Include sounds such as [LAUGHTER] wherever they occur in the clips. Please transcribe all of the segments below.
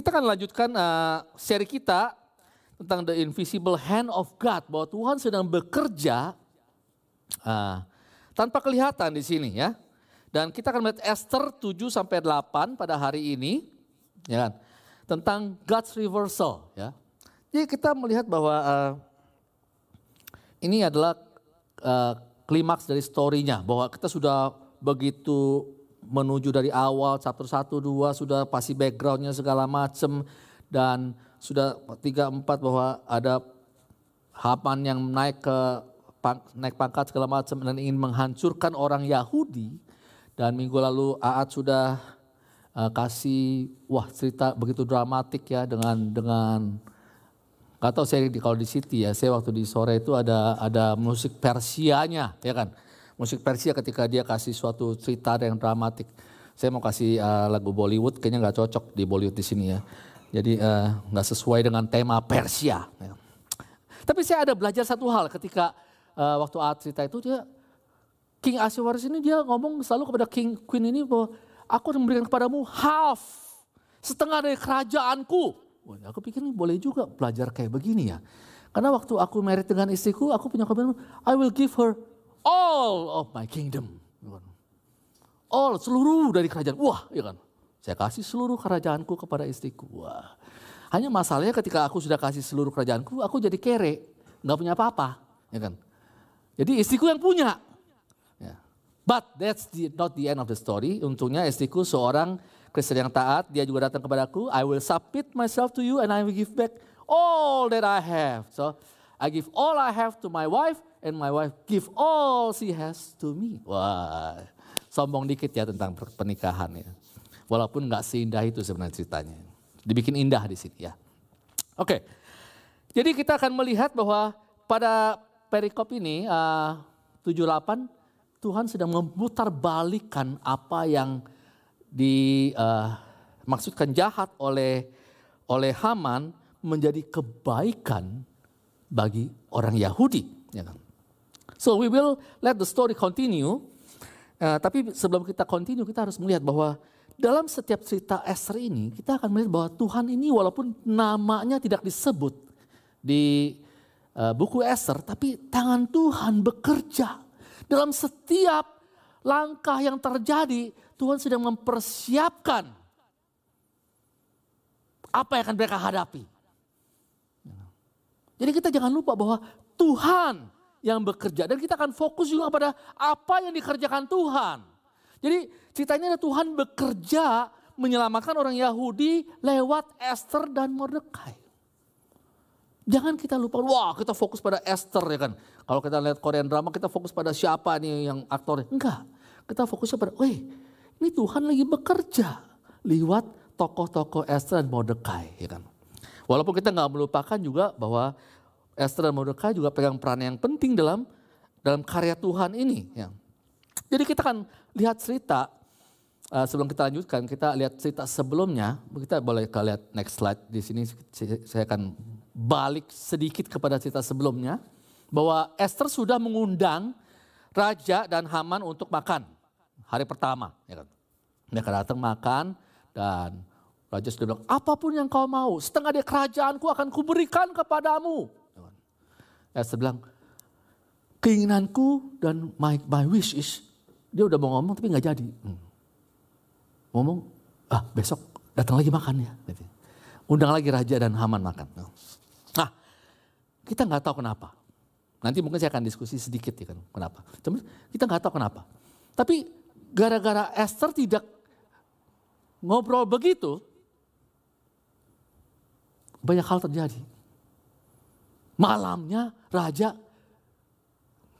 Kita akan lanjutkan uh, seri kita tentang the invisible hand of God bahwa Tuhan sedang bekerja uh, tanpa kelihatan di sini ya. Dan kita akan melihat Esther 7 sampai 8 pada hari ini ya kan, tentang God's reversal ya. Jadi kita melihat bahwa uh, ini adalah uh, klimaks dari story-nya bahwa kita sudah begitu menuju dari awal chapter 1 2 sudah pasti backgroundnya segala macam dan sudah tiga empat bahwa ada Haman yang naik ke naik pangkat segala macam dan ingin menghancurkan orang Yahudi dan minggu lalu Aat sudah uh, kasih wah cerita begitu dramatik ya dengan dengan Gak tahu saya di, kalau di City ya, saya waktu di sore itu ada ada musik Persianya, ya kan. Musik Persia ketika dia kasih suatu cerita yang dramatik. Saya mau kasih uh, lagu Bollywood, kayaknya nggak cocok di Bollywood di sini ya. Jadi eh, nggak uh, sesuai dengan tema Persia. Ya. Tapi saya ada belajar satu hal ketika uh, waktu Aat cerita itu dia King Asiwaris ini dia ngomong selalu kepada King Queen ini bahwa aku akan memberikan kepadamu half setengah dari kerajaanku. Wah, aku pikir ini boleh juga belajar kayak begini ya. Karena waktu aku married dengan istriku, aku punya komitmen, I will give her all of my kingdom. All, seluruh dari kerajaan. Wah, ya kan. Saya kasih seluruh kerajaanku kepada istriku. Wah. Hanya masalahnya ketika aku sudah kasih seluruh kerajaanku, aku jadi kere. Nggak punya apa-apa. Ya kan. Jadi istriku yang punya. Ya. But that's the, not the end of the story. Untungnya istriku seorang Kristen yang taat, dia juga datang kepadaku, I will submit myself to you and I will give back all that I have. So I give all I have to my wife and my wife give all she has to me. Wah, sombong dikit ya tentang pernikahan ya. Walaupun nggak seindah itu sebenarnya ceritanya. Dibikin indah di sini ya. Oke, jadi kita akan melihat bahwa pada perikop ini uh, 78 Tuhan sedang memutar balikan apa yang dimaksudkan uh, jahat oleh oleh Haman menjadi kebaikan bagi orang Yahudi. Ya kan? So we will let the story continue. Uh, tapi sebelum kita continue kita harus melihat bahwa dalam setiap cerita Esther ini kita akan melihat bahwa Tuhan ini walaupun namanya tidak disebut di uh, buku Esther, tapi tangan Tuhan bekerja dalam setiap langkah yang terjadi Tuhan sedang mempersiapkan apa yang akan mereka hadapi. Jadi kita jangan lupa bahwa Tuhan yang bekerja dan kita akan fokus juga pada apa yang dikerjakan Tuhan. Jadi ceritanya ada Tuhan bekerja menyelamatkan orang Yahudi lewat Esther dan Mordekai. Jangan kita lupa, wah kita fokus pada Esther ya kan. Kalau kita lihat Korean drama kita fokus pada siapa nih yang aktornya. Enggak, kita fokusnya pada, weh ini Tuhan lagi bekerja lewat tokoh-tokoh Esther dan Mordekai. Ya kan? Walaupun kita nggak melupakan juga bahwa Esther dan Mordekai juga pegang peran yang penting dalam dalam karya Tuhan ini. Ya. Jadi kita akan lihat cerita uh, sebelum kita lanjutkan, kita lihat cerita sebelumnya. Kita boleh lihat next slide di sini. Saya akan balik sedikit kepada cerita sebelumnya bahwa Esther sudah mengundang raja dan Haman untuk makan hari pertama. Ya kan? Mereka datang makan dan Raja sudah bilang, apa pun yang kau mau, setengah dari kerajaanku akan kuberikan kepadamu. Esther bilang, keinginanku dan my, my wish is, dia udah mau ngomong tapi nggak jadi. Hmm. Ngomong, ah besok datang lagi makan ya. Gitu. Undang lagi Raja dan Haman makan. Nah, kita nggak tahu kenapa. Nanti mungkin saya akan diskusi sedikit ya kan, kenapa. Cuma kita nggak tahu kenapa. Tapi gara-gara Esther tidak ngobrol begitu, banyak hal terjadi. Malamnya raja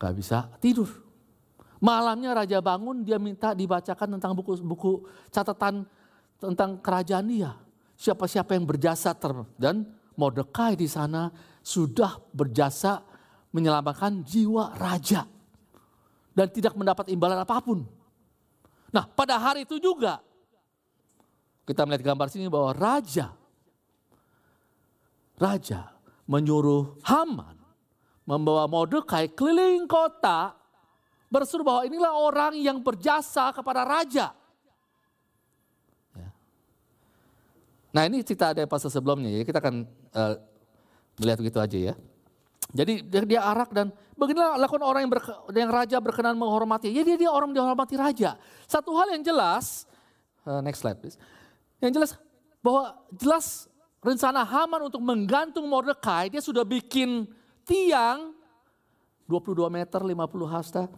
gak bisa tidur. Malamnya raja bangun, dia minta dibacakan tentang buku-buku catatan tentang kerajaan dia. Siapa-siapa yang berjasa ter dan Mordekai di sana sudah berjasa menyelamatkan jiwa raja dan tidak mendapat imbalan apa pun. Nah pada hari itu juga kita melihat gambar sini bahwa raja, raja menyuruh Haman membawa Mordekai keliling kota berseru bahwa inilah orang yang berjasa kepada raja. Ya. Nah ini cerita ada pasal sebelumnya ya, kita akan uh, melihat begitu aja ya. Jadi dia, dia arak dan beginilah lakukan orang yang, berke, yang raja berkenan menghormati. Ya dia, dia orang dihormati raja. Satu hal yang jelas, uh, next slide please. Yang jelas bahwa jelas rencana Haman untuk menggantung Mordekai, dia sudah bikin tiang 22 meter 50 hasta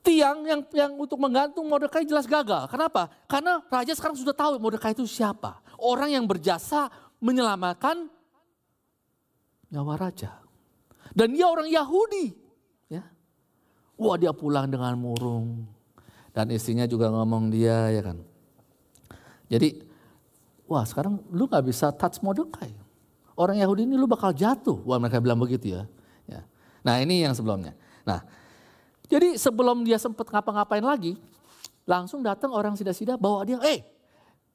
tiang yang yang untuk menggantung Mordekai jelas gagal. Kenapa? Karena raja sekarang sudah tahu Mordekai itu siapa. Orang yang berjasa menyelamatkan nyawa raja. Dan dia orang Yahudi. Ya. Wah dia pulang dengan murung. Dan istrinya juga ngomong dia ya kan. Jadi wah sekarang lu gak bisa touch Mordekai. Orang Yahudi ini lu bakal jatuh. Wah mereka bilang begitu ya. ya. Nah ini yang sebelumnya. Nah jadi sebelum dia sempat ngapa-ngapain lagi, langsung datang orang sida-sida bawa dia, hey,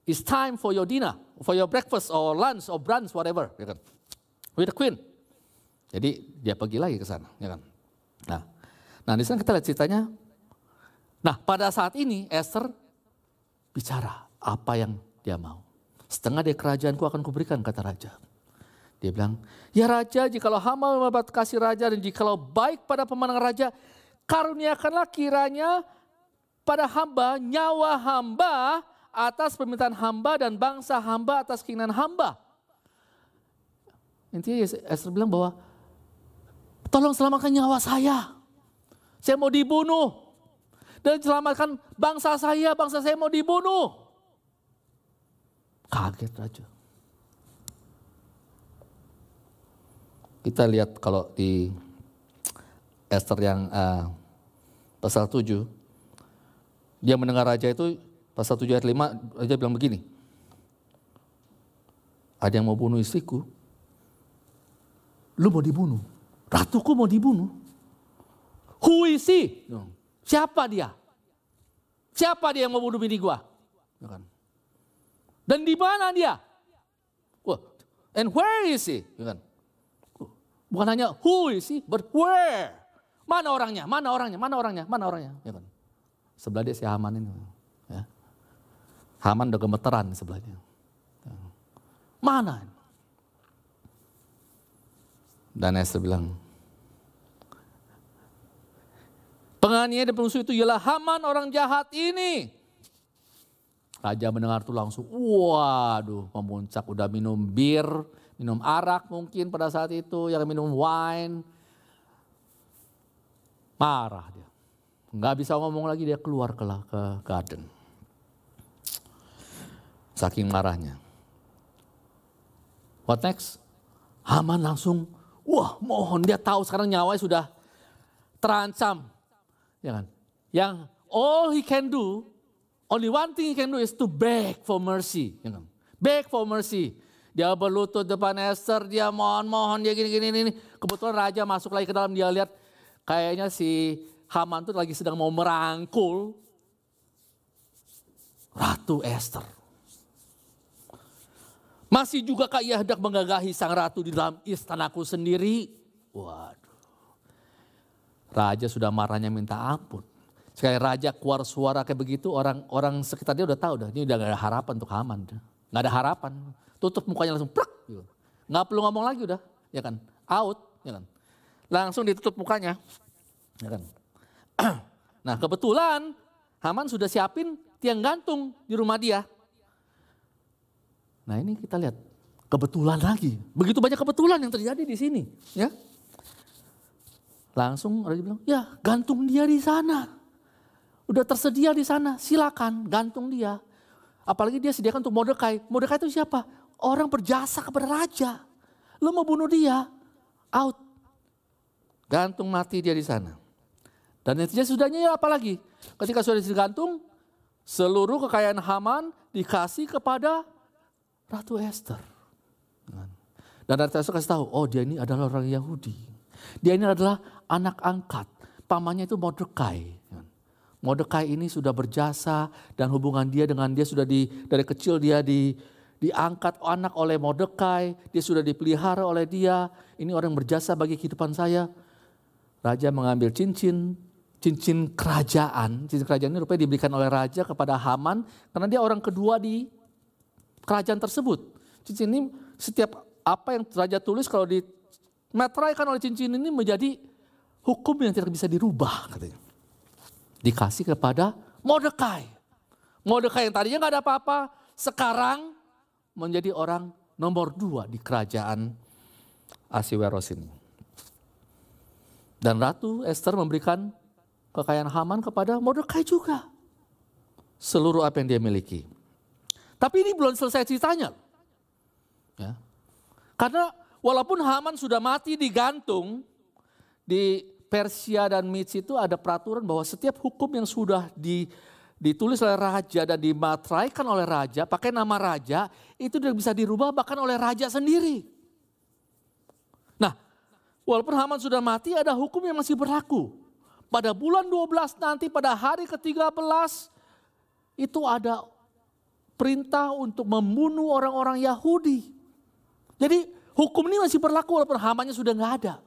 it's time for your dinner, for your breakfast or lunch or brunch, whatever. Ya kan? With the queen. Jadi dia pergi lagi ke sana. Ya kan? Nah, nah di sana kita lihat ceritanya. Nah pada saat ini Esther bicara apa yang dia mau. Setengah dari kerajaanku akan kuberikan kata raja. Dia bilang, ya raja jikalau hama membuat kasih raja dan jikalau baik pada pemandangan raja, karuniakanlah kiranya pada hamba nyawa hamba atas permintaan hamba dan bangsa hamba atas keinginan hamba. Intinya Esther bilang bahwa tolong selamatkan nyawa saya. Saya mau dibunuh. Dan selamatkan bangsa saya, bangsa saya mau dibunuh. Kaget raja. Kita lihat kalau di Esther yang uh, pasal 7, dia mendengar raja itu pasal 7 ayat 5, raja bilang begini, ada yang mau bunuh istriku, lu mau dibunuh, ratuku mau dibunuh. Who is he? Siapa dia? Siapa dia yang mau bunuh bini gua? Ya kan? Dan di mana dia? and where is he? Kan? Bukan hanya who is he, but where? Mana orangnya? Mana orangnya? Mana orangnya? Mana orangnya? Ya kan? Sebelah dia si Haman ini. Ya. Haman udah gemeteran sebelahnya. Ya. Mana? Dan Esther bilang, penganiaya dan penusuh itu ialah Haman orang jahat ini. Raja mendengar itu langsung, waduh memuncak udah minum bir, minum arak mungkin pada saat itu, yang minum wine, Marah dia. Nggak bisa ngomong lagi dia keluar ke, ke garden. Saking marahnya. What next? Haman langsung, wah mohon dia tahu sekarang nyawanya sudah terancam. Ya kan? Yang all he can do, only one thing he can do is to beg for mercy. Ya kan? Beg for mercy. Dia berlutut depan Esther, dia mohon-mohon, dia gini-gini. ini. Kebetulan raja masuk lagi ke dalam, dia lihat Kayaknya si Haman tuh lagi sedang mau merangkul Ratu Esther. Masih juga Kak hendak menggagahi sang ratu di dalam istanaku sendiri. Waduh. Raja sudah marahnya minta ampun. Sekali raja keluar suara kayak begitu, orang-orang sekitar dia udah tahu dah, ini udah gak ada harapan untuk Haman. Gak ada harapan. Tutup mukanya langsung plek. Gitu. Gak perlu ngomong lagi udah, ya kan? Out, ya kan? langsung ditutup mukanya. Ya kan? [CLEARS THROAT] nah kebetulan Haman sudah siapin tiang gantung di rumah dia. Nah ini kita lihat kebetulan lagi. Begitu banyak kebetulan yang terjadi di sini. Ya, Langsung Raja bilang, ya gantung dia di sana. Udah tersedia di sana, silakan gantung dia. Apalagi dia sediakan untuk Mordekai. Mordekai itu siapa? Orang berjasa kepada raja. Lo mau bunuh dia, out. Gantung mati dia di sana. Dan intinya sudahnya ya apa lagi? Ketika sudah digantung, seluruh kekayaan Haman dikasih kepada Ratu Esther. Dan Ratu Esther kasih tahu, oh dia ini adalah orang Yahudi. Dia ini adalah anak angkat. Pamannya itu Mordekai. Mordekai ini sudah berjasa dan hubungan dia dengan dia sudah di dari kecil dia di diangkat anak oleh Mordekai, dia sudah dipelihara oleh dia. Ini orang berjasa bagi kehidupan saya. Raja mengambil cincin, cincin kerajaan. Cincin kerajaan ini rupanya diberikan oleh raja kepada Haman karena dia orang kedua di kerajaan tersebut. Cincin ini setiap apa yang raja tulis kalau di meteraikan oleh cincin ini menjadi hukum yang tidak bisa dirubah katanya. Dikasih kepada Mordekai. Mordekai yang tadinya nggak ada apa-apa, sekarang menjadi orang nomor dua di kerajaan Asiweros ini. Dan Ratu Esther memberikan kekayaan Haman kepada Mordekai juga. Seluruh apa yang dia miliki. Tapi ini belum selesai ceritanya. Ya. Karena walaupun Haman sudah mati digantung, di Persia dan Medes itu ada peraturan bahwa setiap hukum yang sudah di, ditulis oleh raja dan dimatraikan oleh raja, pakai nama raja, itu tidak bisa dirubah bahkan oleh raja sendiri. Nah, walaupun Haman sudah mati, ada hukum yang masih berlaku. Pada bulan 12 nanti, pada hari ke-13, itu ada perintah untuk membunuh orang-orang Yahudi. Jadi hukum ini masih berlaku walaupun Hamannya sudah nggak ada.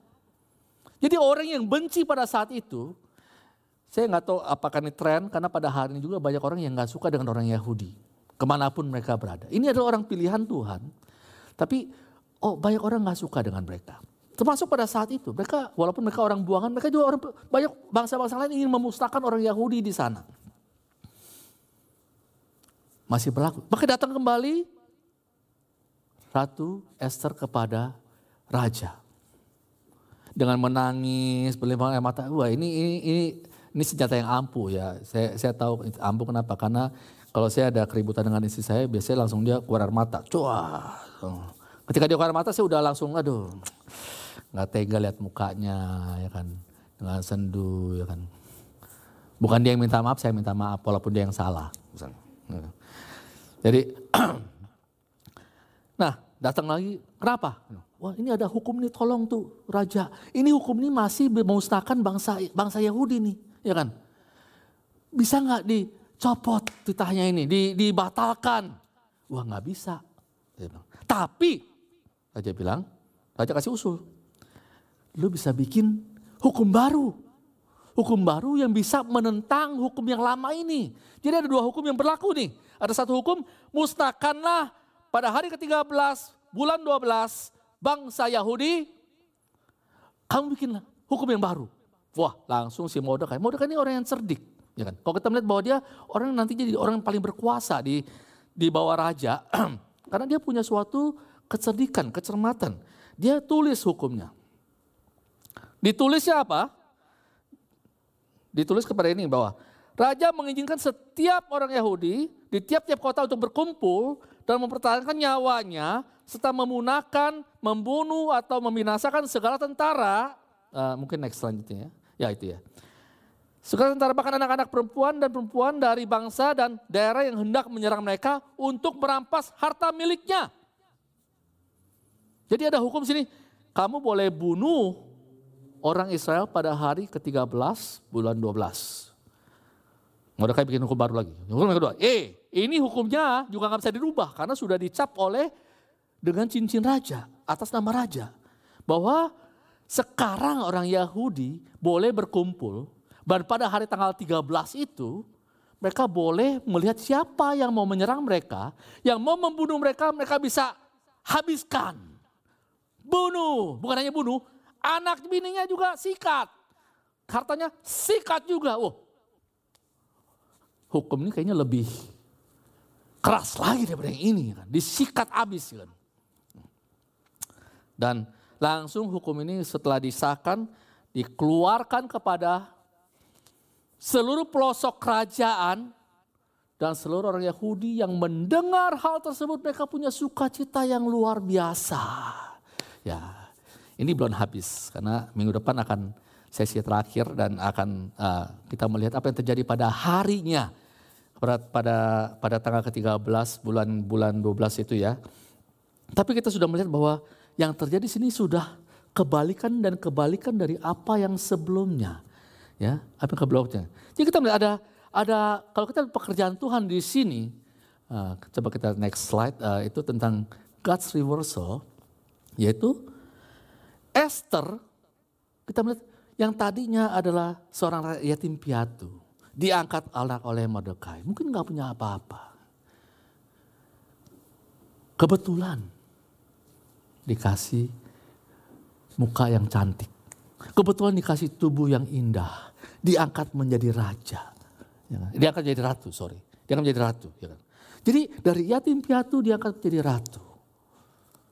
Jadi orang yang benci pada saat itu, saya nggak tahu apakah ini tren karena pada hari ini juga banyak orang yang nggak suka dengan orang Yahudi. Ke mana pun mereka berada. Ini adalah orang pilihan Tuhan. Tapi oh banyak orang nggak suka dengan mereka. Termasuk pada saat itu, mereka walaupun mereka orang buangan, mereka juga orang banyak bangsa-bangsa lain ingin memusnahkan orang Yahudi di sana. Masih berlaku. Maka datang kembali Ratu Esther kepada raja dengan menangis, berlimpah air mata. Wah ini ini ini ini senjata yang ampuh ya. Saya saya tahu ampuh kenapa? Karena kalau saya ada keributan dengan istri saya, biasanya langsung dia keluar air mata. Cuah. Ketika dia keluar air mata, saya udah langsung, aduh, nggak tega lihat mukanya, ya kan, dengan sendu, ya kan. Bukan dia yang minta maaf, saya minta maaf, walaupun dia yang salah. Jadi, [CLEARS THROAT] nah datang lagi, kenapa? Wah ini ada hukum nih tolong tuh raja. Ini hukum ini masih memusnahkan bangsa bangsa Yahudi nih, ya kan? Bisa nggak dicopot titahnya ini, di, dibatalkan? Wah nggak bisa. Tapi raja bilang, raja kasih usul, lu bisa bikin hukum baru. Hukum baru yang bisa menentang hukum yang lama ini. Jadi ada dua hukum yang berlaku nih. Ada satu hukum, musnahkanlah pada hari ke-13 bulan 12 bangsa Yahudi, kamu bikin hukum yang baru. Wah langsung si Mordekai. Mordekai ini orang yang cerdik. Ya kan? Kalau kita melihat bahwa dia orang nanti jadi orang yang paling berkuasa di di bawah raja. [CLEARS THROAT] karena dia punya suatu kecerdikan, kecermatan. Dia tulis hukumnya. Ditulisnya apa? Ditulis kepada ini bahwa Raja mengizinkan setiap orang Yahudi di tiap-tiap kota untuk berkumpul dan mempertahankan nyawanya serta memunahkan, membunuh atau membinasakan segala tentara, uh, mungkin next selanjutnya ya, ya itu ya. Segala tentara bahkan anak-anak perempuan dan perempuan dari bangsa dan daerah yang hendak menyerang mereka untuk merampas harta miliknya. Jadi ada hukum sini, kamu boleh bunuh orang Israel pada hari ke-13 bulan 12. Mereka bikin hukum baru lagi. Hukum kedua, eh ini hukumnya juga nggak bisa dirubah karena sudah dicap oleh dengan cincin raja atas nama raja. Bahwa sekarang orang Yahudi boleh berkumpul dan pada hari tanggal 13 itu mereka boleh melihat siapa yang mau menyerang mereka, yang mau membunuh mereka, mereka bisa habiskan. Bunuh, bukan hanya bunuh, anak bininya juga sikat. Hartanya sikat juga. Oh, hukum ini kayaknya lebih keras lagi daripada yang ini. Kan? Disikat habis kan. Dan langsung hukum ini setelah disahkan dikeluarkan kepada seluruh pelosok kerajaan dan seluruh orang Yahudi yang mendengar hal tersebut mereka punya sukacita yang luar biasa. Ya, ini belum habis karena minggu depan akan sesi terakhir dan akan uh, kita melihat apa yang terjadi pada harinya pada pada pada tanggal ke-13 bulan bulan 12 itu ya. Tapi kita sudah melihat bahwa yang terjadi di sini sudah kebalikan dan kebalikan dari apa yang sebelumnya. Ya, apa yang sebelumnya. Jadi kita melihat ada ada kalau kita pekerjaan Tuhan di sini, uh, coba kita next slide uh, itu tentang God's reversal, yaitu Esther kita melihat yang tadinya adalah seorang yatim piatu diangkat anak oleh Mordekai, mungkin nggak punya apa-apa. kebetulan dikasih muka yang cantik. Kebetulan dikasih tubuh yang indah. Diangkat menjadi raja. Ya kan? Diangkat menjadi ratu, sorry. Diangkat menjadi ratu. Ya? Jadi dari yatim piatu diangkat menjadi ratu.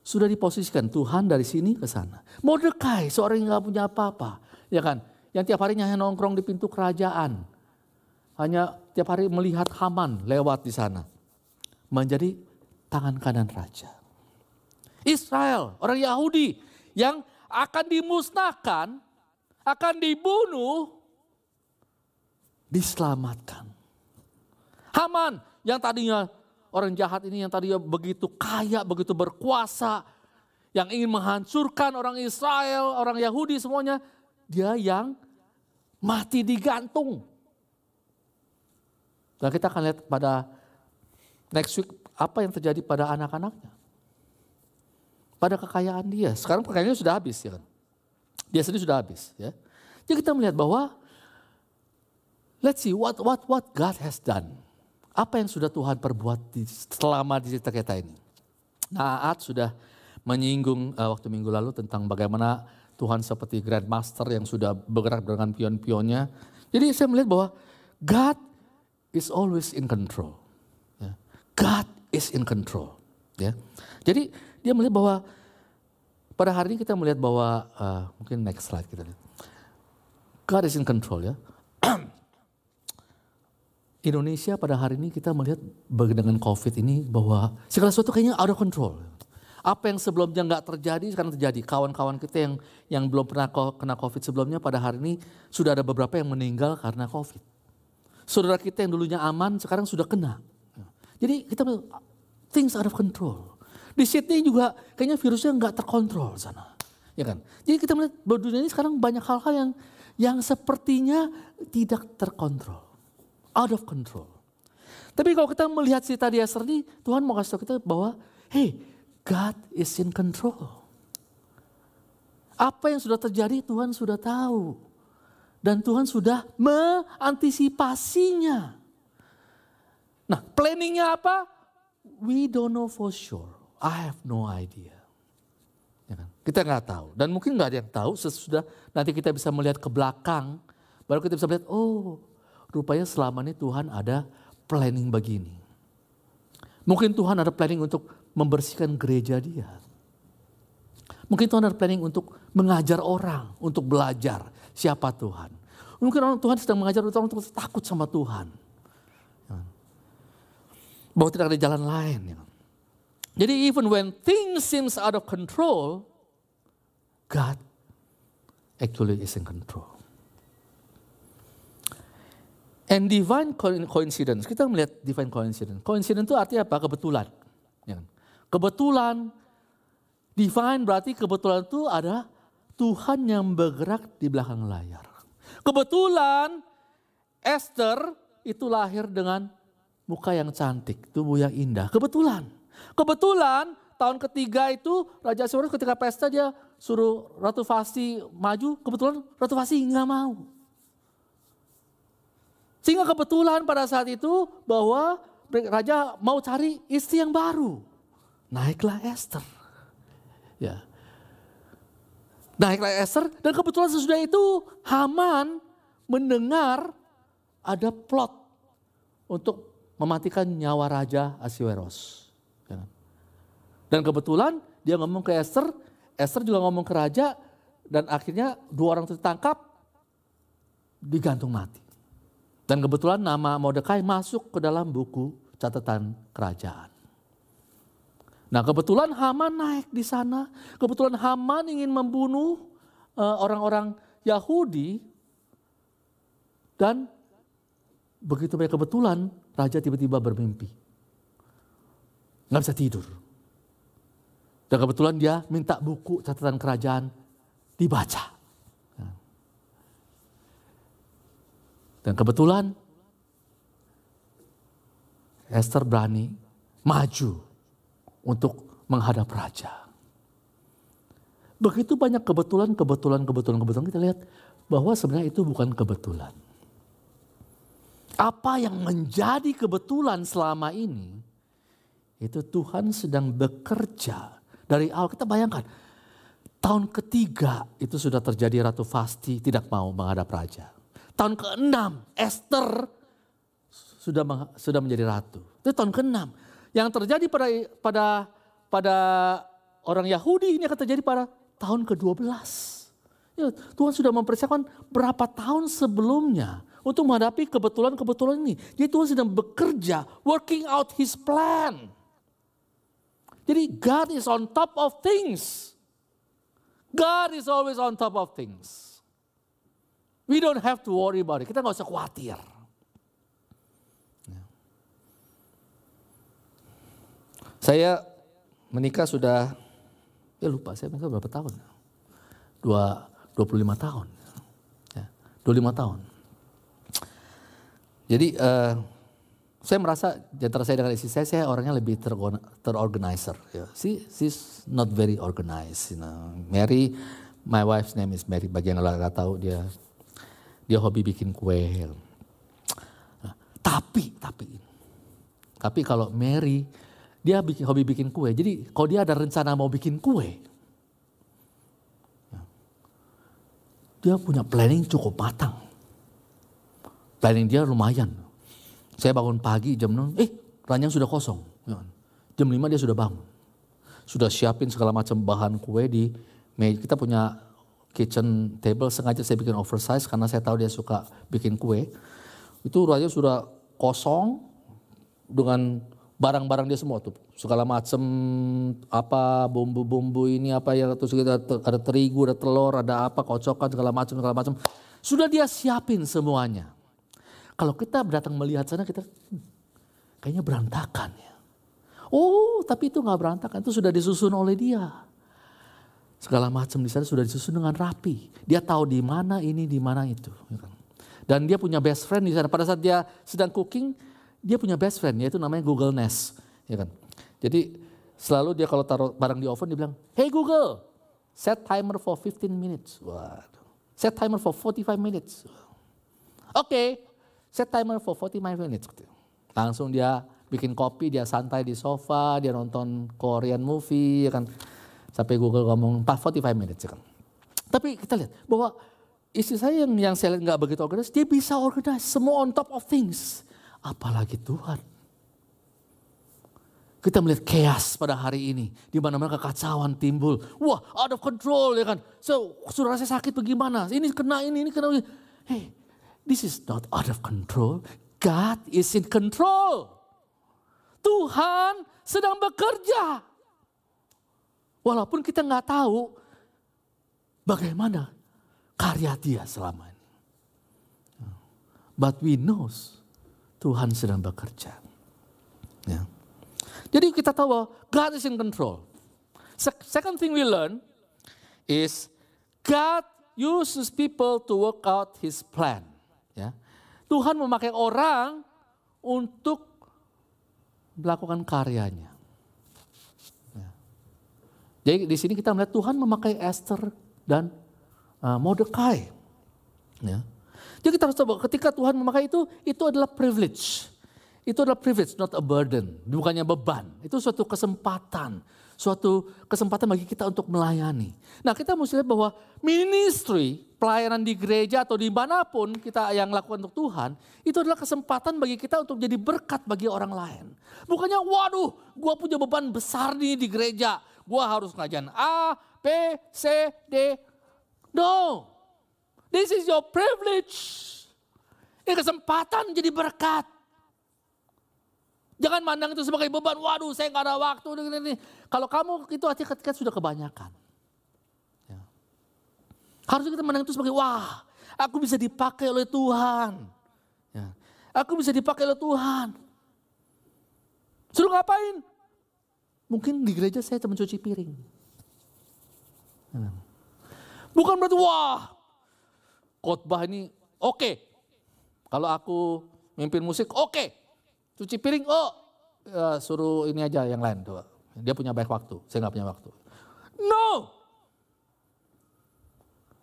Sudah diposisikan Tuhan dari sini ke sana. Mordekai seorang yang gak punya apa-apa. Ya kan? Yang tiap harinya hanya nongkrong di pintu kerajaan. Hanya tiap hari melihat Haman lewat di sana. Menjadi tangan kanan raja. Israel, orang Yahudi yang akan dimusnahkan, akan dibunuh, diselamatkan. Haman yang tadinya orang jahat ini yang tadinya begitu kaya, begitu berkuasa, yang ingin menghancurkan orang Israel, orang Yahudi semuanya, dia yang mati digantung. Dan kita akan lihat pada next week apa yang terjadi pada anak-anaknya pada kekayaan dia. Sekarang kekayaannya sudah habis ya kan. Dia sendiri sudah habis ya. Jadi kita melihat bahwa let's see what what what God has done. Apa yang sudah Tuhan perbuat di, selama di cerita kita ini. Nah, Aat sudah menyinggung uh, waktu minggu lalu tentang bagaimana Tuhan seperti Grand Master yang sudah bergerak dengan pion-pionnya. Jadi saya melihat bahwa God is always in control. Ya. God is in control. Ya. Jadi dia melihat bahwa pada hari ini kita melihat bahwa uh, mungkin next slide kita lihat. God is in control ya. [CLEARS THROAT] Indonesia pada hari ini kita melihat dengan COVID ini bahwa segala sesuatu kayaknya out of control. Apa yang sebelumnya nggak terjadi sekarang terjadi. Kawan-kawan kita yang yang belum pernah kena COVID sebelumnya pada hari ini sudah ada beberapa yang meninggal karena COVID. Saudara kita yang dulunya aman sekarang sudah kena. Jadi kita things out of control. Di Sydney juga kayaknya virusnya nggak terkontrol sana. Ya kan? Jadi kita melihat bahwa dunia ini sekarang banyak hal-hal yang yang sepertinya tidak terkontrol. Out of control. Tapi kalau kita melihat cerita di ini, Tuhan mau kasih tahu kita bahwa, hey, God is in control. Apa yang sudah terjadi Tuhan sudah tahu. Dan Tuhan sudah mengantisipasinya. Nah planningnya apa? We don't know for sure. I have no idea. Ya kan? Kita nggak tahu. Dan mungkin nggak ada yang tahu sesudah nanti kita bisa melihat ke belakang. Baru kita bisa melihat, oh rupanya selama ini Tuhan ada planning begini. Mungkin Tuhan ada planning untuk membersihkan gereja dia. Mungkin Tuhan ada planning untuk mengajar orang, untuk belajar siapa Tuhan. Mungkin orang Tuhan sedang mengajar orang untuk takut sama Tuhan. Ya kan? Bahwa tidak ada jalan lain. Ya. Jadi even when things seems out of control, God actually is in control. And divine coincidence, kita melihat divine coincidence. Coincidence itu artinya apa? Kebetulan. Ya kan? Kebetulan, divine berarti kebetulan itu ada Tuhan yang bergerak di belakang layar. Kebetulan Esther itu lahir dengan muka yang cantik, tubuh yang indah. Kebetulan. Kebetulan tahun ketiga itu Raja Aswurus ketika pesta dia suruh Ratu Vasti maju, kebetulan Ratu Vasti nggak mau. Sehingga kebetulan pada saat itu bahwa Raja mau cari istri yang baru. Naiklah Esther. Ya. Naiklah Esther dan kebetulan sesudah itu Haman mendengar ada plot untuk mematikan nyawa Raja Asiweros. Kan? Dan kebetulan dia ngomong ke Esther, Esther juga ngomong ke raja, dan akhirnya dua orang tertangkap, digantung mati. Dan kebetulan nama Mordekai masuk ke dalam buku catatan kerajaan. Nah kebetulan Haman naik di sana, kebetulan Haman ingin membunuh uh, orang-orang Yahudi, dan begitu banyak kebetulan raja tiba-tiba bermimpi nggak bisa tidur. Dan kebetulan dia minta buku catatan kerajaan dibaca. Dan kebetulan Esther berani maju untuk menghadap raja. Begitu banyak kebetulan, kebetulan, kebetulan, kebetulan kita lihat bahwa sebenarnya itu bukan kebetulan. Apa yang menjadi kebetulan selama ini Itu Tuhan sedang bekerja. Dari awal kita bayangkan, tahun ketiga itu sudah terjadi Ratu Fasti tidak mau menghadap raja. Tahun ke-6 Esther sudah sudah menjadi ratu. Itu tahun ke-6. Yang terjadi pada pada pada orang Yahudi ini akan terjadi pada tahun ke-12. Ya, Tuhan sudah mempersiapkan berapa tahun sebelumnya untuk menghadapi kebetulan-kebetulan ini. Jadi Tuhan sedang bekerja, working out his plan. Jadi God is on top of things. God is always on top of things. We don't have to worry about it. Kita nggak usah khawatir. Ya. Saya menikah sudah, ya lupa saya menikah berapa tahun? Dua, 25 tahun. Ya, 25 tahun. Jadi uh, saya merasa antara saya dengan istri saya, saya orangnya lebih terorganizer. Ya. She, she's not very organized. You know. Mary, my wife's name is Mary. Bagi yang nggak tahu dia dia hobi bikin kue. Nah, tapi, tapi, tapi kalau Mary dia bikin hobi bikin kue. Jadi kalau dia ada rencana mau bikin kue, ya, dia punya planning cukup matang. Planning dia lumayan saya bangun pagi jam 6, eh ranjang sudah kosong. Ya kan? Jam 5 dia sudah bangun. Sudah siapin segala macam bahan kue di meja. Kita punya kitchen table sengaja saya bikin oversize karena saya tahu dia suka bikin kue. Itu ranjang sudah kosong dengan barang-barang dia semua tuh segala macam apa bumbu-bumbu ini apa ya terus kita ada terigu ada telur ada apa kocokan segala macam segala macam sudah dia siapin semuanya kalau kita datang melihat sana kita hmm, kayaknya berantakan ya. Oh, tapi itu nggak berantakan, itu sudah disusun oleh dia. Segala macam di sana sudah disusun dengan rapi. Dia tahu di mana ini, di mana itu. Ya kan? Dan dia punya best friend di sana. Pada saat dia sedang cooking, dia punya best friend, yaitu namanya Google Nest. Ya kan? Jadi selalu dia kalau taruh barang di oven, dia bilang, Hey Google, set timer for 15 minutes. Waduh. Set timer for 45 minutes. Oke, Set timer for 45 minutes. Langsung dia bikin kopi, dia santai di sofa, dia nonton Korean movie, ya kan. Sampai Google ngomong 45 minutes. Ya kan. Tapi kita lihat bahwa istri saya yang, yang saya lihat nggak begitu organis, dia bisa organize semua on top of things. Apalagi Tuhan. Kita melihat chaos pada hari ini. Di mana-mana kekacauan timbul. Wah out of control ya kan. So, saudara saya sakit bagaimana? Ini kena ini, ini kena ini. This is not out of control. God is in control. Tuhan sedang bekerja. Walaupun kita nggak tahu bagaimana karya dia selama ini. But we knows Tuhan sedang bekerja. Ya. Jadi kita tahu bahwa God is in control. Second thing we learn is God uses people to work out his plan. Ya. Tuhan memakai orang untuk melakukan karyanya. Ya. Jadi di sini kita melihat Tuhan memakai Esther dan uh. Ya. Jadi kita harus tahu ketika Tuhan memakai itu, itu adalah privilege. Itu adalah privilege, not a burden. Bukannya beban. Itu suatu kesempatan. Suatu kesempatan bagi kita untuk melayani. Nah kita mesti lihat bahwa ministry pelayanan di gereja atau di mana pun kita yang lakukan untuk Tuhan, itu adalah kesempatan bagi kita untuk jadi berkat bagi orang lain. Bukannya, waduh, gue punya beban besar nih di gereja, gue harus ngajarin A, B, C, D. No, this is your privilege. Ini kesempatan jadi berkat. Jangan mandang itu sebagai beban, waduh saya gak ada waktu. Kalau kamu itu hati ketika sudah kebanyakan. Harusnya kita menang itu sebagai wah, aku bisa dipakai oleh Tuhan. Ya. Aku bisa dipakai oleh Tuhan. Suruh ngapain? Mungkin di gereja saya cuma cuci piring. Ya. Bukan berarti wah, khotbah ini oke. Okay. Kalau aku mimpin musik oke. Okay. Cuci piring oh ya, suruh ini aja yang lain tuh. Dia punya banyak waktu, saya nggak punya waktu. No,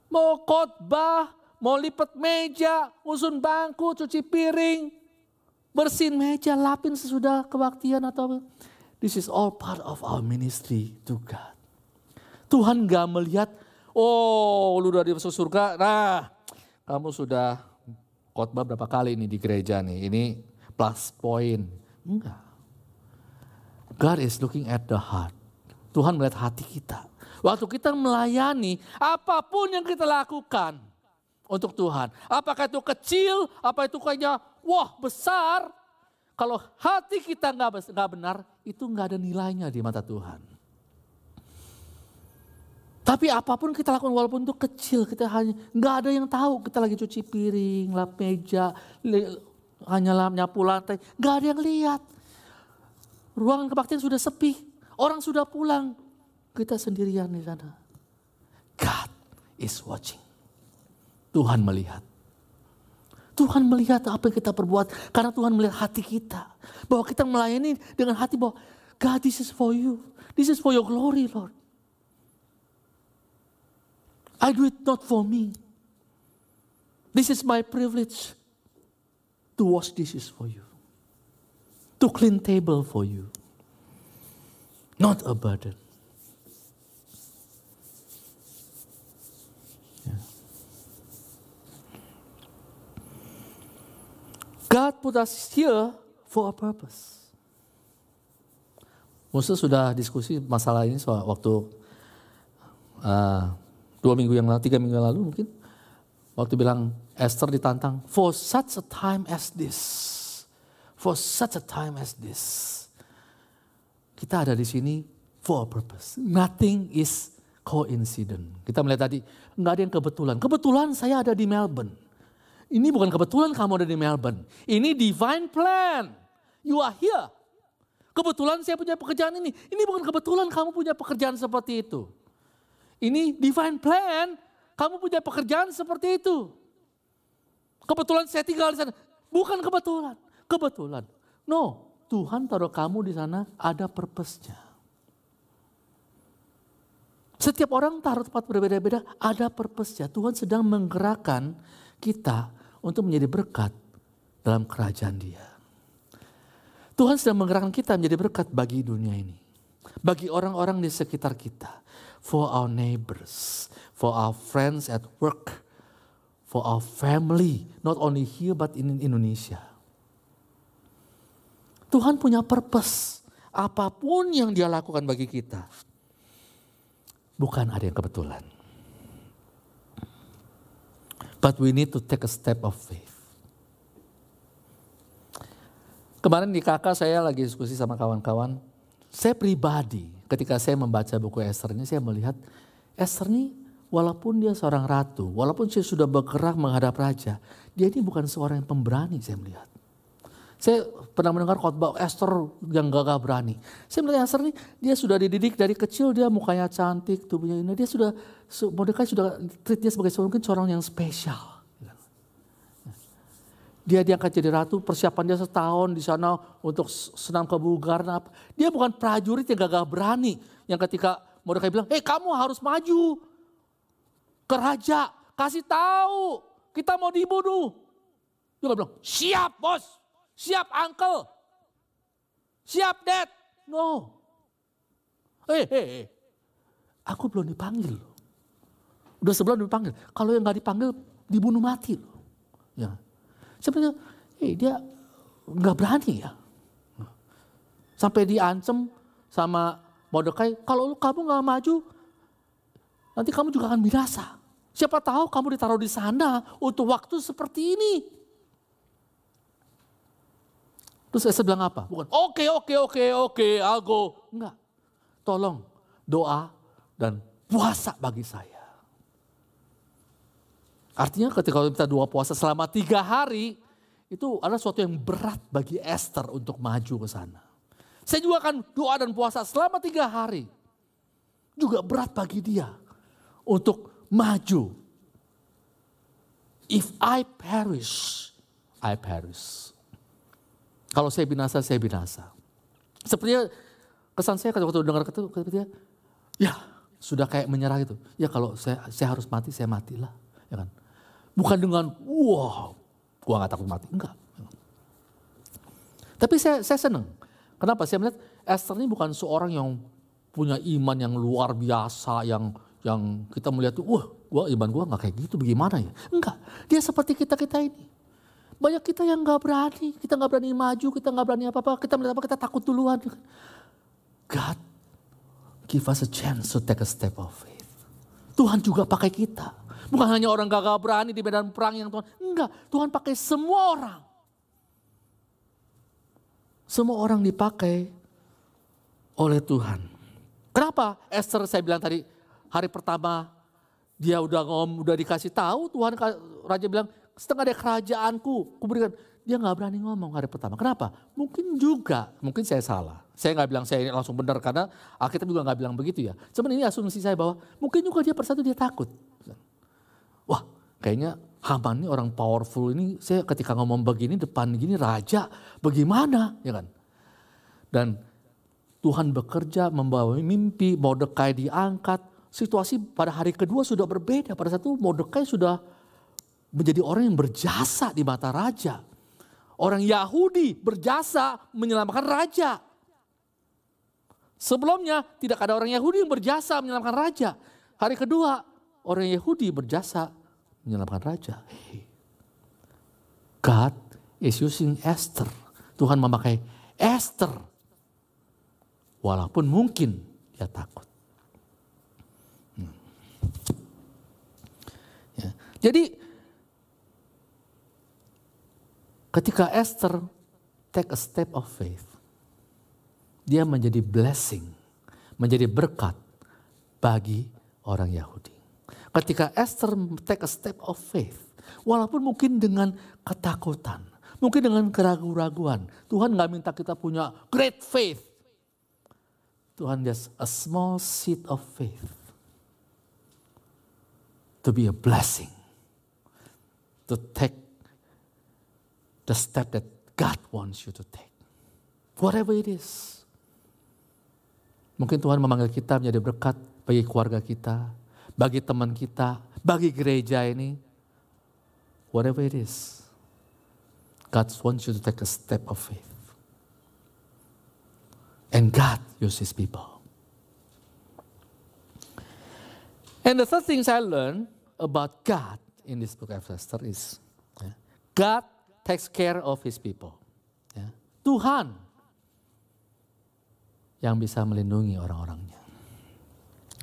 mau khotbah, mau lipat meja, usun bangku, cuci piring, bersihin meja, lapin sesudah kebaktian atau This is all part of our ministry to God. Tuhan gak melihat, oh lu udah di surga, nah kamu sudah khotbah berapa kali ini di gereja nih, ini plus point. Enggak. God is looking at the heart. Tuhan melihat hati kita. Waktu kita melayani, apa pun yang kita lakukan untuk Tuhan. Apakah itu kecil, apa itu kayaknya wah besar. Kalau hati kita nggak benar, itu nggak ada nilainya di mata Tuhan. Tapi apa pun kita lakukan walaupun itu kecil, kita hanya nggak ada yang tahu kita lagi cuci piring, lap meja, hanya nyapu lantai, nggak ada yang lihat. Ruangan kebaktian sudah sepi, orang sudah pulang, kita sendirian di sana. God is watching. Tuhan melihat. Tuhan melihat apa yang kita perbuat karena Tuhan melihat hati kita. Bahwa kita melayani dengan hati bahwa God this is for you. This is for your glory Lord. I do it not for me. This is my privilege to wash dishes for you, to clean table for you, not a burden. God put us here for a purpose. Musa sudah diskusi masalah ini soal waktu uh, dua minggu yang lalu, tiga minggu yang lalu mungkin. Waktu bilang Esther ditantang, for such a time as this. For such a time as this. Kita ada di sini for a purpose. Nothing is coincident. Kita melihat tadi, nggak ada yang kebetulan. Kebetulan saya ada di Melbourne. Ini bukan kebetulan kamu ada di Melbourne. Ini divine plan. You are here. Kebetulan saya punya pekerjaan ini. Ini bukan kebetulan kamu punya pekerjaan seperti itu. Ini divine plan, kamu punya pekerjaan seperti itu. Kebetulan saya tinggal di sana. Bukan kebetulan, kebetulan. No, Tuhan taruh kamu di sana ada purpose-nya. Setiap orang taruh tempat berbeda-beda ada purpose-nya. Tuhan sedang menggerakkan kita untuk menjadi berkat dalam kerajaan dia. Tuhan sedang menggerakkan kita menjadi berkat bagi dunia ini. Bagi orang-orang di sekitar kita for our neighbors, for our friends at work, for our family, not only here but in Indonesia. Tuhan punya purpose. Apa pun yang dia lakukan bagi kita. Bukan ada yang kebetulan. But we need to take a step of faith. Kemarin di kakak saya lagi diskusi sama kawan-kawan. Saya pribadi ketika saya membaca buku Esther ini saya melihat Esther ini walaupun dia seorang ratu, walaupun dia sudah bergerak menghadap raja, dia ini bukan seorang yang pemberani saya melihat. Saya pernah mendengar khotbah Esther yang gagah berani. Saya melihat Esther ini dia sudah dididik dari kecil dia mukanya cantik, tubuhnya ini dia sudah Mordekai sudah treat sebagai seorang mungkin seorang yang spesial. Dia diangkat jadi ratu, persiapan dia setahun di sana untuk senam kebugaran. Dia bukan prajurit yang gagah berani. Yang ketika Mordekai bilang, hei kamu harus maju ke raja. Kasih tahu, kita mau dibunuh. Dia bilang, siap bos, siap uncle, siap dad. No. Eh, hey, hey, aku belum dipanggil. Udah sebelum dipanggil. Kalau yang gak dipanggil, dibunuh mati. Ya. Sebenarnya eh, dia nggak berani ya. Sampai diancam sama Mordekai, kalau kamu nggak maju, nanti kamu juga akan binasa. Siapa tahu kamu ditaruh di sana untuk waktu seperti ini. Terus saya bilang apa? Bukan, oke, okay, oke, okay, oke, okay, oke, okay, I'll go. Enggak. Tolong doa dan puasa bagi saya. Artinya ketika kita dua puasa selama tiga hari, itu adalah sesuatu yang berat bagi Esther untuk maju ke sana. Saya juga akan doa dan puasa selama tiga hari. Juga berat bagi dia untuk maju. If I perish, I perish. Kalau saya binasa, saya binasa. Sepertinya kesan saya waktu dengar kata dia, ya sudah kayak menyerah itu. Ya kalau saya, saya harus mati, saya matilah. Ya kan? Bukan dengan, wow, gua gak takut mati. Enggak. Tapi saya, saya senang. Kenapa? Saya melihat Esther ini bukan seorang yang punya iman yang luar biasa, yang yang kita melihat tuh, wah, gua iman gua nggak kayak gitu, bagaimana ya? Enggak, dia seperti kita kita ini. Banyak kita yang nggak berani, kita nggak berani maju, kita nggak berani apa-apa, kita melihat apa kita takut duluan. God give us a chance to take a step of faith. Tuhan juga pakai kita. Bukan hanya orang gagal berani di medan perang yang Tuhan. Enggak, Tuhan pakai semua orang. Semua orang dipakai oleh Tuhan. Kenapa Esther saya bilang tadi hari pertama dia udah ngom, udah dikasih tahu Tuhan raja bilang setengah dari kerajaanku kuberikan dia nggak berani ngomong hari pertama. Kenapa? Mungkin juga, mungkin saya salah. Saya nggak bilang saya langsung benar karena Alkitab juga nggak bilang begitu ya. Cuman ini asumsi saya bahwa mungkin juga dia persatu dia takut. Wah, kayaknya Haman ini orang powerful ini. Saya ketika ngomong begini depan gini raja, bagaimana, ya kan? Dan Tuhan bekerja membawa mimpi, Mordekai diangkat. Situasi pada hari kedua sudah berbeda. Pada satu Mordekai sudah menjadi orang yang berjasa di mata raja. Orang Yahudi berjasa menyelamatkan raja. Sebelumnya tidak ada orang Yahudi yang berjasa menyelamatkan raja. Hari kedua orang Yahudi berjasa menyelamatkan raja. God is using Esther. Tuhan memakai Esther. Walaupun mungkin dia takut. Hmm. Ya. Jadi Ketika Esther take a step of faith, dia menjadi blessing, menjadi berkat bagi orang Yahudi. Ketika Esther take a step of faith, walaupun mungkin dengan ketakutan, mungkin dengan keraguan-raguan, Tuhan nggak minta kita punya great faith. Tuhan just a small seed of faith to be a blessing, to take the step that God wants you to take. Whatever it is. Mungkin Tuhan memanggil kita menjadi berkat bagi keluarga kita, bagi teman kita, bagi gereja ini. Whatever it is. God wants you to take a step of faith. And God uses people. And the third thing I learned about God in this book of Esther is God takes care of his people. Ya. Tuhan yang bisa melindungi orang-orangnya.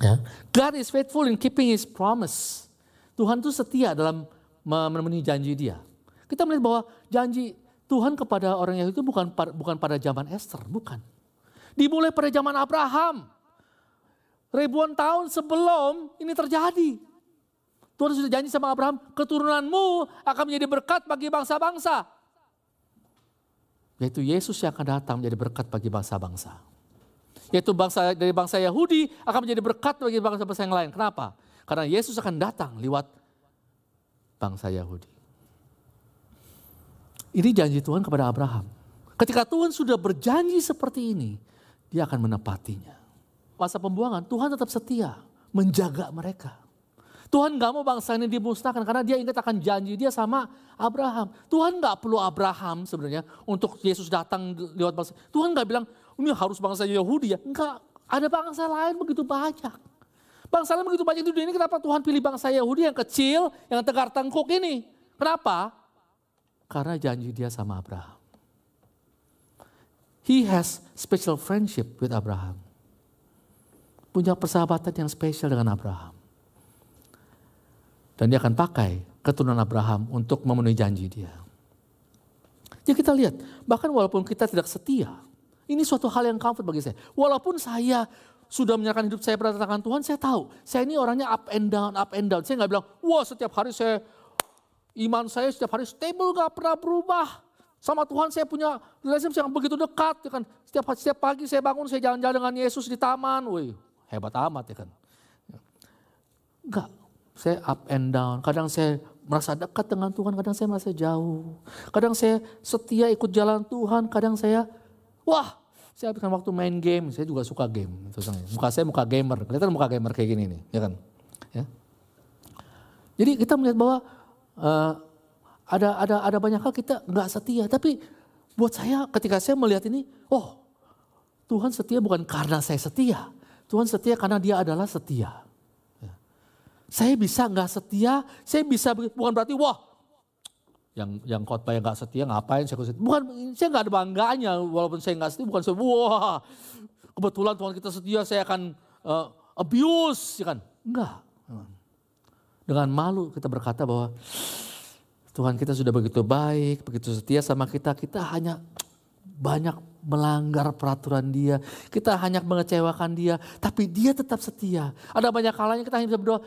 Ya. God is faithful in keeping his promise. Tuhan itu setia dalam memenuhi janji dia. Kita melihat bahwa janji Tuhan kepada orang Yahudi itu bukan bukan pada zaman Esther, bukan. Dimulai pada zaman Abraham. Ribuan tahun sebelum ini terjadi. Tuhan sudah janji sama Abraham, keturunanmu akan menjadi berkat bagi bangsa-bangsa. Yaitu Yesus yang akan datang menjadi berkat bagi bangsa-bangsa. Yaitu bangsa dari bangsa Yahudi akan menjadi berkat bagi bangsa-bangsa yang lain. Kenapa? Karena Yesus akan datang lewat bangsa Yahudi. Ini janji Tuhan kepada Abraham. Ketika Tuhan sudah berjanji seperti ini, dia akan menepatinya. Masa pembuangan, Tuhan tetap setia menjaga mereka. Tuhan gak mau bangsa ini dimusnahkan karena dia ingat akan janji dia sama Abraham. Tuhan gak perlu Abraham sebenarnya untuk Yesus datang lewat bangsa. Tuhan gak bilang ini harus bangsa Yahudi ya. Enggak, ada bangsa lain begitu banyak. Bangsa lain begitu banyak di dunia ini kenapa Tuhan pilih bangsa Yahudi yang kecil, yang tegar tengkuk ini. Kenapa? Karena janji dia sama Abraham. He has special friendship with Abraham. Punya persahabatan yang spesial dengan Abraham. Dan dia akan pakai keturunan Abraham untuk memenuhi janji dia. Jadi kita lihat, bahkan walaupun kita tidak setia, ini suatu hal yang comfort bagi saya. Walaupun saya sudah menyerahkan hidup saya pada tangan Tuhan, saya tahu. Saya ini orangnya up and down, up and down. Saya nggak bilang, wah setiap hari saya, iman saya setiap hari stable, nggak pernah berubah. Sama Tuhan saya punya relationship yang begitu dekat. Ya kan. Setiap, setiap pagi saya bangun, saya jalan-jalan dengan Yesus di taman. Wih, hebat amat ya kan. Enggak, saya up and down. Kadang saya merasa dekat dengan Tuhan, kadang saya merasa jauh. Kadang saya setia ikut jalan Tuhan, kadang saya, wah, saya habiskan waktu main game. Saya juga suka game. Muka saya muka gamer, kelihatan muka gamer kayak gini nih, ya kan? Ya. Jadi kita melihat bahwa uh, ada ada ada banyak hal kita nggak setia, tapi buat saya ketika saya melihat ini, oh Tuhan setia bukan karena saya setia. Tuhan setia karena dia adalah setia. Ya. Saya bisa nggak setia, saya bisa bukan berarti wah yang yang khotbah yang nggak setia ngapain saya setia. Bukan saya nggak ada bangganya walaupun saya nggak setia bukan saya wah kebetulan Tuhan kita setia saya akan uh, abuse ya kan. Enggak. Dengan malu kita berkata bahwa Tuhan kita sudah begitu baik, begitu setia sama kita, kita hanya banyak melanggar peraturan dia. Kita hanya mengecewakan dia, tapi dia tetap setia. Ada banyak kalanya kita hanya bisa berdoa,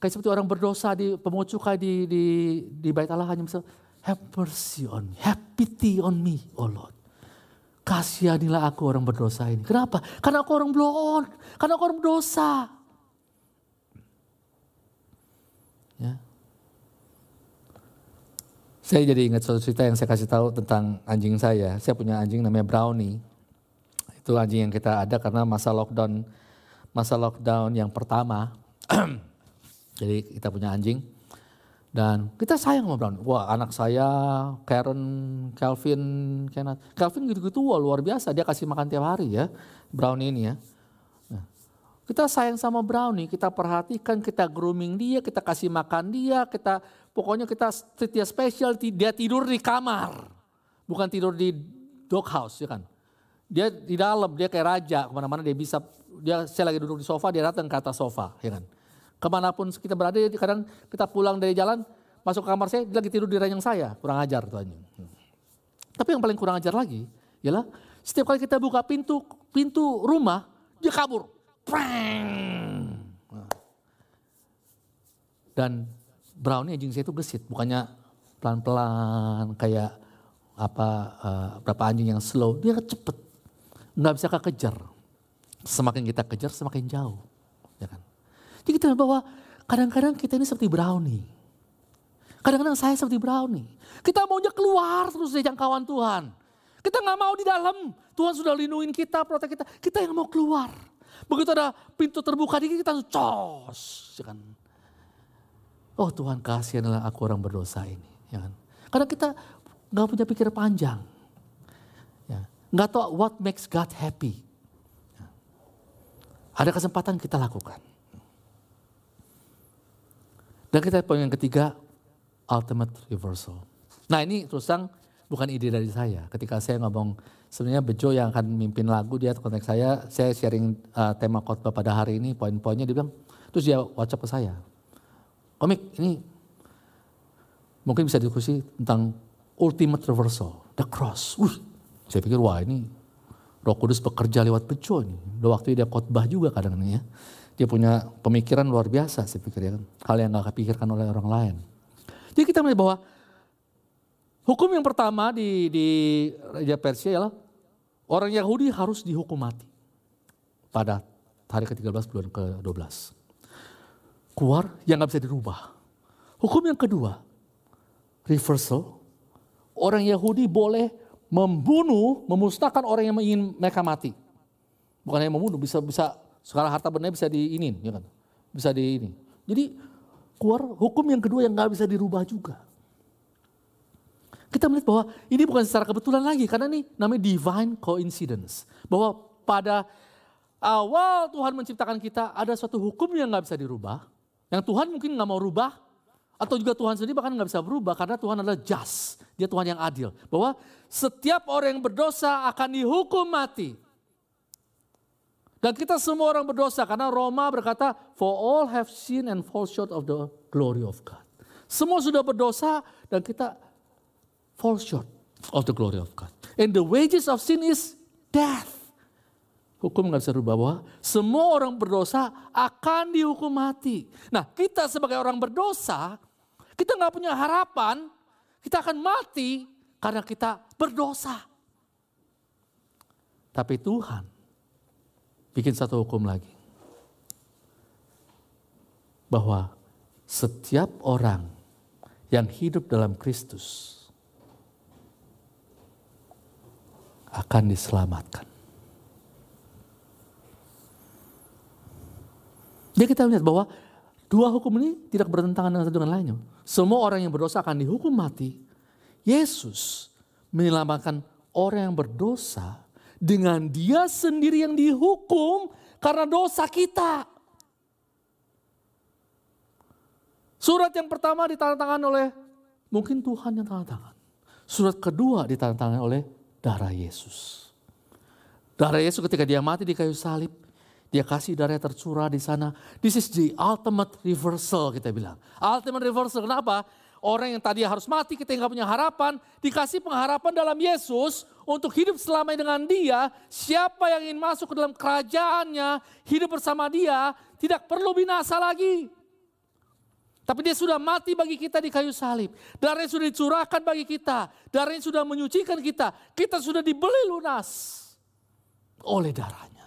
kayak seperti orang berdosa di pemucukai di, di, di bait Allah hanya bisa, have mercy on me, have pity on me, oh Lord. Kasihanilah aku orang berdosa ini. Kenapa? Karena aku orang blon, karena aku orang berdosa. Ya. Saya jadi ingat suatu cerita yang saya kasih tahu tentang anjing saya. Saya punya anjing namanya Brownie. Itu anjing yang kita ada karena masa lockdown masa lockdown yang pertama. [CLEARS THROAT] jadi kita punya anjing dan kita sayang sama Brownie. Wah anak saya Karen, Calvin, Kenneth. Calvin gitu-gitu wah luar biasa. Dia kasih makan tiap hari ya Brownie ini ya. Nah, kita sayang sama Brownie, kita perhatikan, kita grooming dia, kita kasih makan dia, kita Pokoknya kita treat dia spesial, dia tidur di kamar. Bukan tidur di doghouse ya kan. Dia di dalam, dia kayak raja, ke mana-mana dia bisa, dia saya lagi duduk di sofa, dia datang ke atas sofa ya kan. Ke mana pun kita berada, kadang kita pulang dari jalan, masuk ke kamar saya, dia lagi tidur di ranjang saya, kurang ajar tuh anjing. Tapi yang paling kurang ajar lagi, ialah setiap kali kita buka pintu pintu rumah, dia kabur. Dan Brownie anjing saya itu gesit, bukannya pelan-pelan kayak apa uh, berapa anjing yang slow, dia cepet, nggak bisa kekejar. Semakin kita kejar, semakin jauh? Jadi kita bahwa kadang-kadang kita ini seperti Brownie. Kadang-kadang saya seperti Brownie. Kita maunya keluar terus dari jangkauan Tuhan. Kita nggak mau di dalam. Tuhan sudah lindungin kita, protek kita. Kita yang mau keluar. Begitu ada pintu terbuka dikit kita cos. Ya kan? Oh Tuhan kasih adalah aku orang berdosa ini. Ya kan? Karena kita nggak punya pikir panjang. Ya. Nggak tahu what makes God happy. Ya. Ada kesempatan kita lakukan. Dan kita poin yang ketiga, ultimate reversal. Nah ini terus terang bukan ide dari saya. Ketika saya ngomong sebenarnya Bejo yang akan mimpin lagu dia konteks saya, saya sharing uh, tema khotbah pada hari ini, poin-poinnya dia bilang, terus dia WhatsApp ke saya komik ini mungkin bisa diskusi tentang ultimate reversal, the cross. Wih, saya pikir wah ini Roh Kudus bekerja lewat bejo ini. Udah waktu dia khotbah juga kadang-kadang ya. Dia punya pemikiran luar biasa saya pikir ya. Hal yang gak kepikirkan oleh orang lain. Jadi kita melihat bahwa hukum yang pertama di, di Raja Persia ialah orang Yahudi harus dihukum mati pada hari ke-13 bulan ke-12 keluar yang nggak bisa dirubah. Hukum yang kedua, reversal. Orang Yahudi boleh membunuh, memusnahkan orang yang ingin mereka mati. Bukan hanya membunuh, bisa bisa sekarang harta benda bisa diinin, ya kan? Bisa di ini. Jadi keluar hukum yang kedua yang nggak bisa dirubah juga. Kita melihat bahwa ini bukan secara kebetulan lagi karena ini namanya divine coincidence. Bahwa pada awal Tuhan menciptakan kita ada suatu hukum yang nggak bisa dirubah yang Tuhan mungkin nggak mau rubah, atau juga Tuhan sendiri bahkan nggak bisa berubah karena Tuhan adalah just, dia Tuhan yang adil. Bahwa setiap orang yang berdosa akan dihukum mati. Dan kita semua orang berdosa karena Roma berkata, for all have sinned and fall short of the glory of God. Semua sudah berdosa dan kita fall short of the glory of God. And the wages of sin is death. Hukum nggak bisa rubah bahwa semua orang berdosa akan dihukum mati. Nah kita sebagai orang berdosa, kita nggak punya harapan, kita akan mati karena kita berdosa. Tapi Tuhan bikin satu hukum lagi. Bahwa setiap orang yang hidup dalam Kristus akan diselamatkan. Jadi kita lihat bahwa dua hukum ini tidak bertentangan dengan satu dengan lainnya. Semua orang yang berdosa akan dihukum mati. Yesus menyelamatkan orang yang berdosa dengan dia sendiri yang dihukum karena dosa kita. Surat yang pertama ditandatangan oleh mungkin Tuhan yang tanda tangan. Surat kedua ditandatangan oleh darah Yesus. Darah Yesus ketika dia mati di kayu salib, dia kasih darah tercurah di sana. This is the ultimate reversal kita bilang. Ultimate reversal kenapa? Orang yang tadi harus mati, kita nggak punya harapan, dikasih pengharapan dalam Yesus untuk hidup selamanya dengan dia. Siapa yang ingin masuk ke dalam kerajaannya, hidup bersama dia, tidak perlu binasa lagi. Tapi dia sudah mati bagi kita di kayu salib. Darahnya sudah dicurahkan bagi kita. Darahnya sudah menyucikan kita. Kita sudah dibeli lunas oleh darahnya.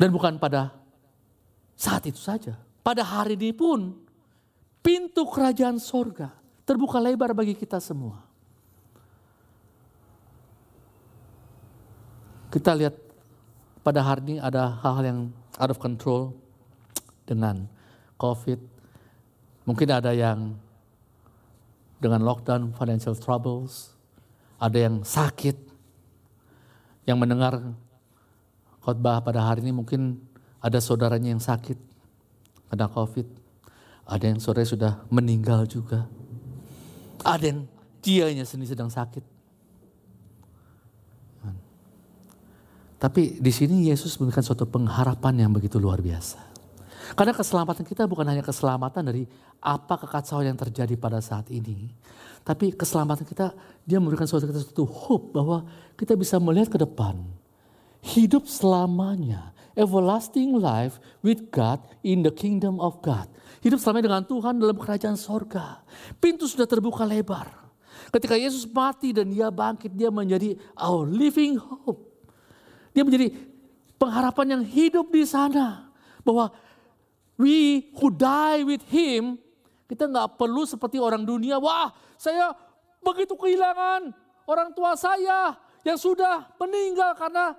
Dan bukan pada saat itu saja pada hari ini pun pintu kerajaan sorga terbuka lebar bagi kita semua. Kita lihat pada hari ini ada hal-hal yang out of control dengan COVID. Mungkin ada yang dengan lockdown financial troubles, ada yang sakit, yang mendengar khotbah pada hari ini mungkin ada saudaranya yang sakit, kena COVID. Ada yang sore sudah meninggal juga. Ada yang dianya sendiri sedang sakit. Tapi di sini Yesus memberikan suatu pengharapan yang begitu luar biasa. Karena keselamatan kita bukan hanya keselamatan dari apa kekacauan yang terjadi pada saat ini. Tapi keselamatan kita, dia memberikan suatu, kita suatu hope bahwa kita bisa melihat ke depan. Hidup selamanya everlasting life with God in the kingdom of God. Hidup selama dengan Tuhan dalam kerajaan sorga. Pintu sudah terbuka lebar. Ketika Yesus mati dan dia bangkit, dia menjadi our living hope. Dia menjadi pengharapan yang hidup di sana. Bahwa we who die with him, kita nggak perlu seperti orang dunia. Wah saya begitu kehilangan orang tua saya yang sudah meninggal karena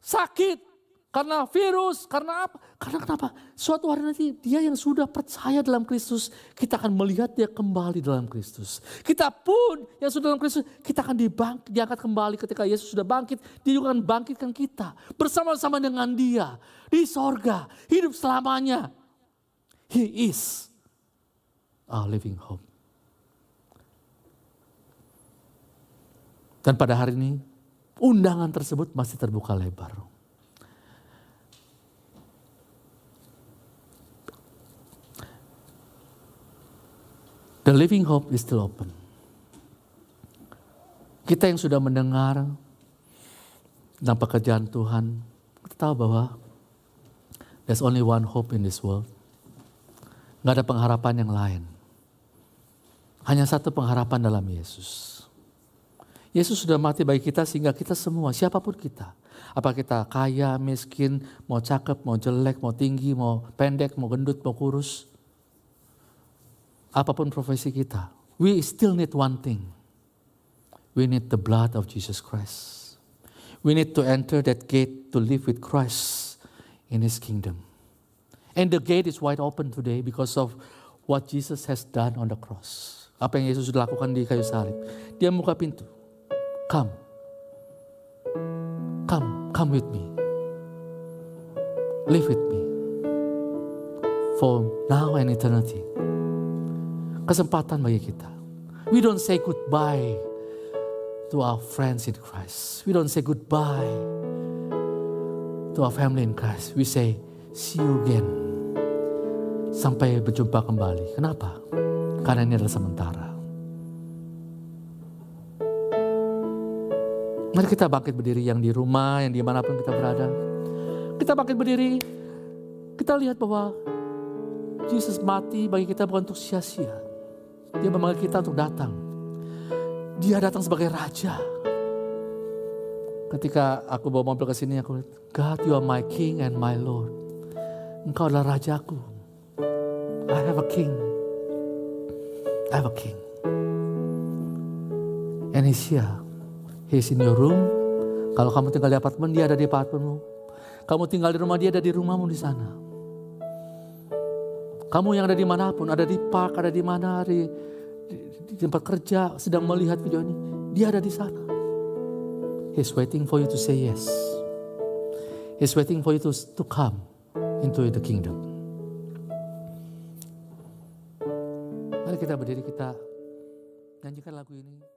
sakit. Karena virus, karena apa? Karena kenapa? Suatu hari nanti dia yang sudah percaya dalam Kristus, kita akan melihat dia kembali dalam Kristus. Kita pun yang sudah dalam Kristus, kita akan dibangkit, diangkat kembali ketika Yesus sudah bangkit. Dia juga akan bangkitkan kita bersama-sama dengan dia di sorga, hidup selamanya. He is our living hope. Dan pada hari ini, undangan tersebut masih terbuka lebar. The living hope is still open. Kita yang sudah mendengar tentang pekerjaan Tuhan, kita tahu bahwa there's only one hope in this world. Gak ada pengharapan yang lain. Hanya satu pengharapan dalam Yesus. Yesus sudah mati bagi kita sehingga kita semua, siapa pun kita. Apa kita kaya, miskin, mau cakep, mau jelek, mau tinggi, mau pendek, mau gendut, mau kurus apa pun profesi kita, we still need one thing. We need the blood of Jesus Christ. We need to enter that gate to live with Christ in his kingdom. And the gate is wide open today because of what Jesus has done on the cross. Apa yang Yesus sudah lakukan di kayu salib. Dia membuka pintu. Come. Come, come with me. Live with me. For now and eternity kesempatan bagi kita. We don't say goodbye to our friends in Christ. We don't say goodbye to our family in Christ. We say see you again. Sampai berjumpa kembali. Kenapa? Karena ini adalah sementara. Mari kita bangkit berdiri yang di rumah, yang di mana pun kita berada. Kita bangkit berdiri, kita lihat bahwa Yesus mati bagi kita bukan untuk sia-sia. Dia memanggil kita untuk datang. Dia datang sebagai raja. Ketika aku bawa mobil ke sini, aku lihat, God, you are my king and my Lord. Engkau adalah rajaku. I have a king. I have a king. And he's here. He's in your room. Kalau kamu tinggal di apartemen, dia ada di apartemenmu. Kamu tinggal di rumah dia, ada di rumahmu di sana. Kamu yang ada di mana pun, ada di park, ada di mana, di, di, di tempat kerja, sedang melihat video ini. Dia ada di sana. He's waiting for you to say yes. He's waiting for you to, to come into the kingdom. Mari kita berdiri, kita nyanyikan lagu ini.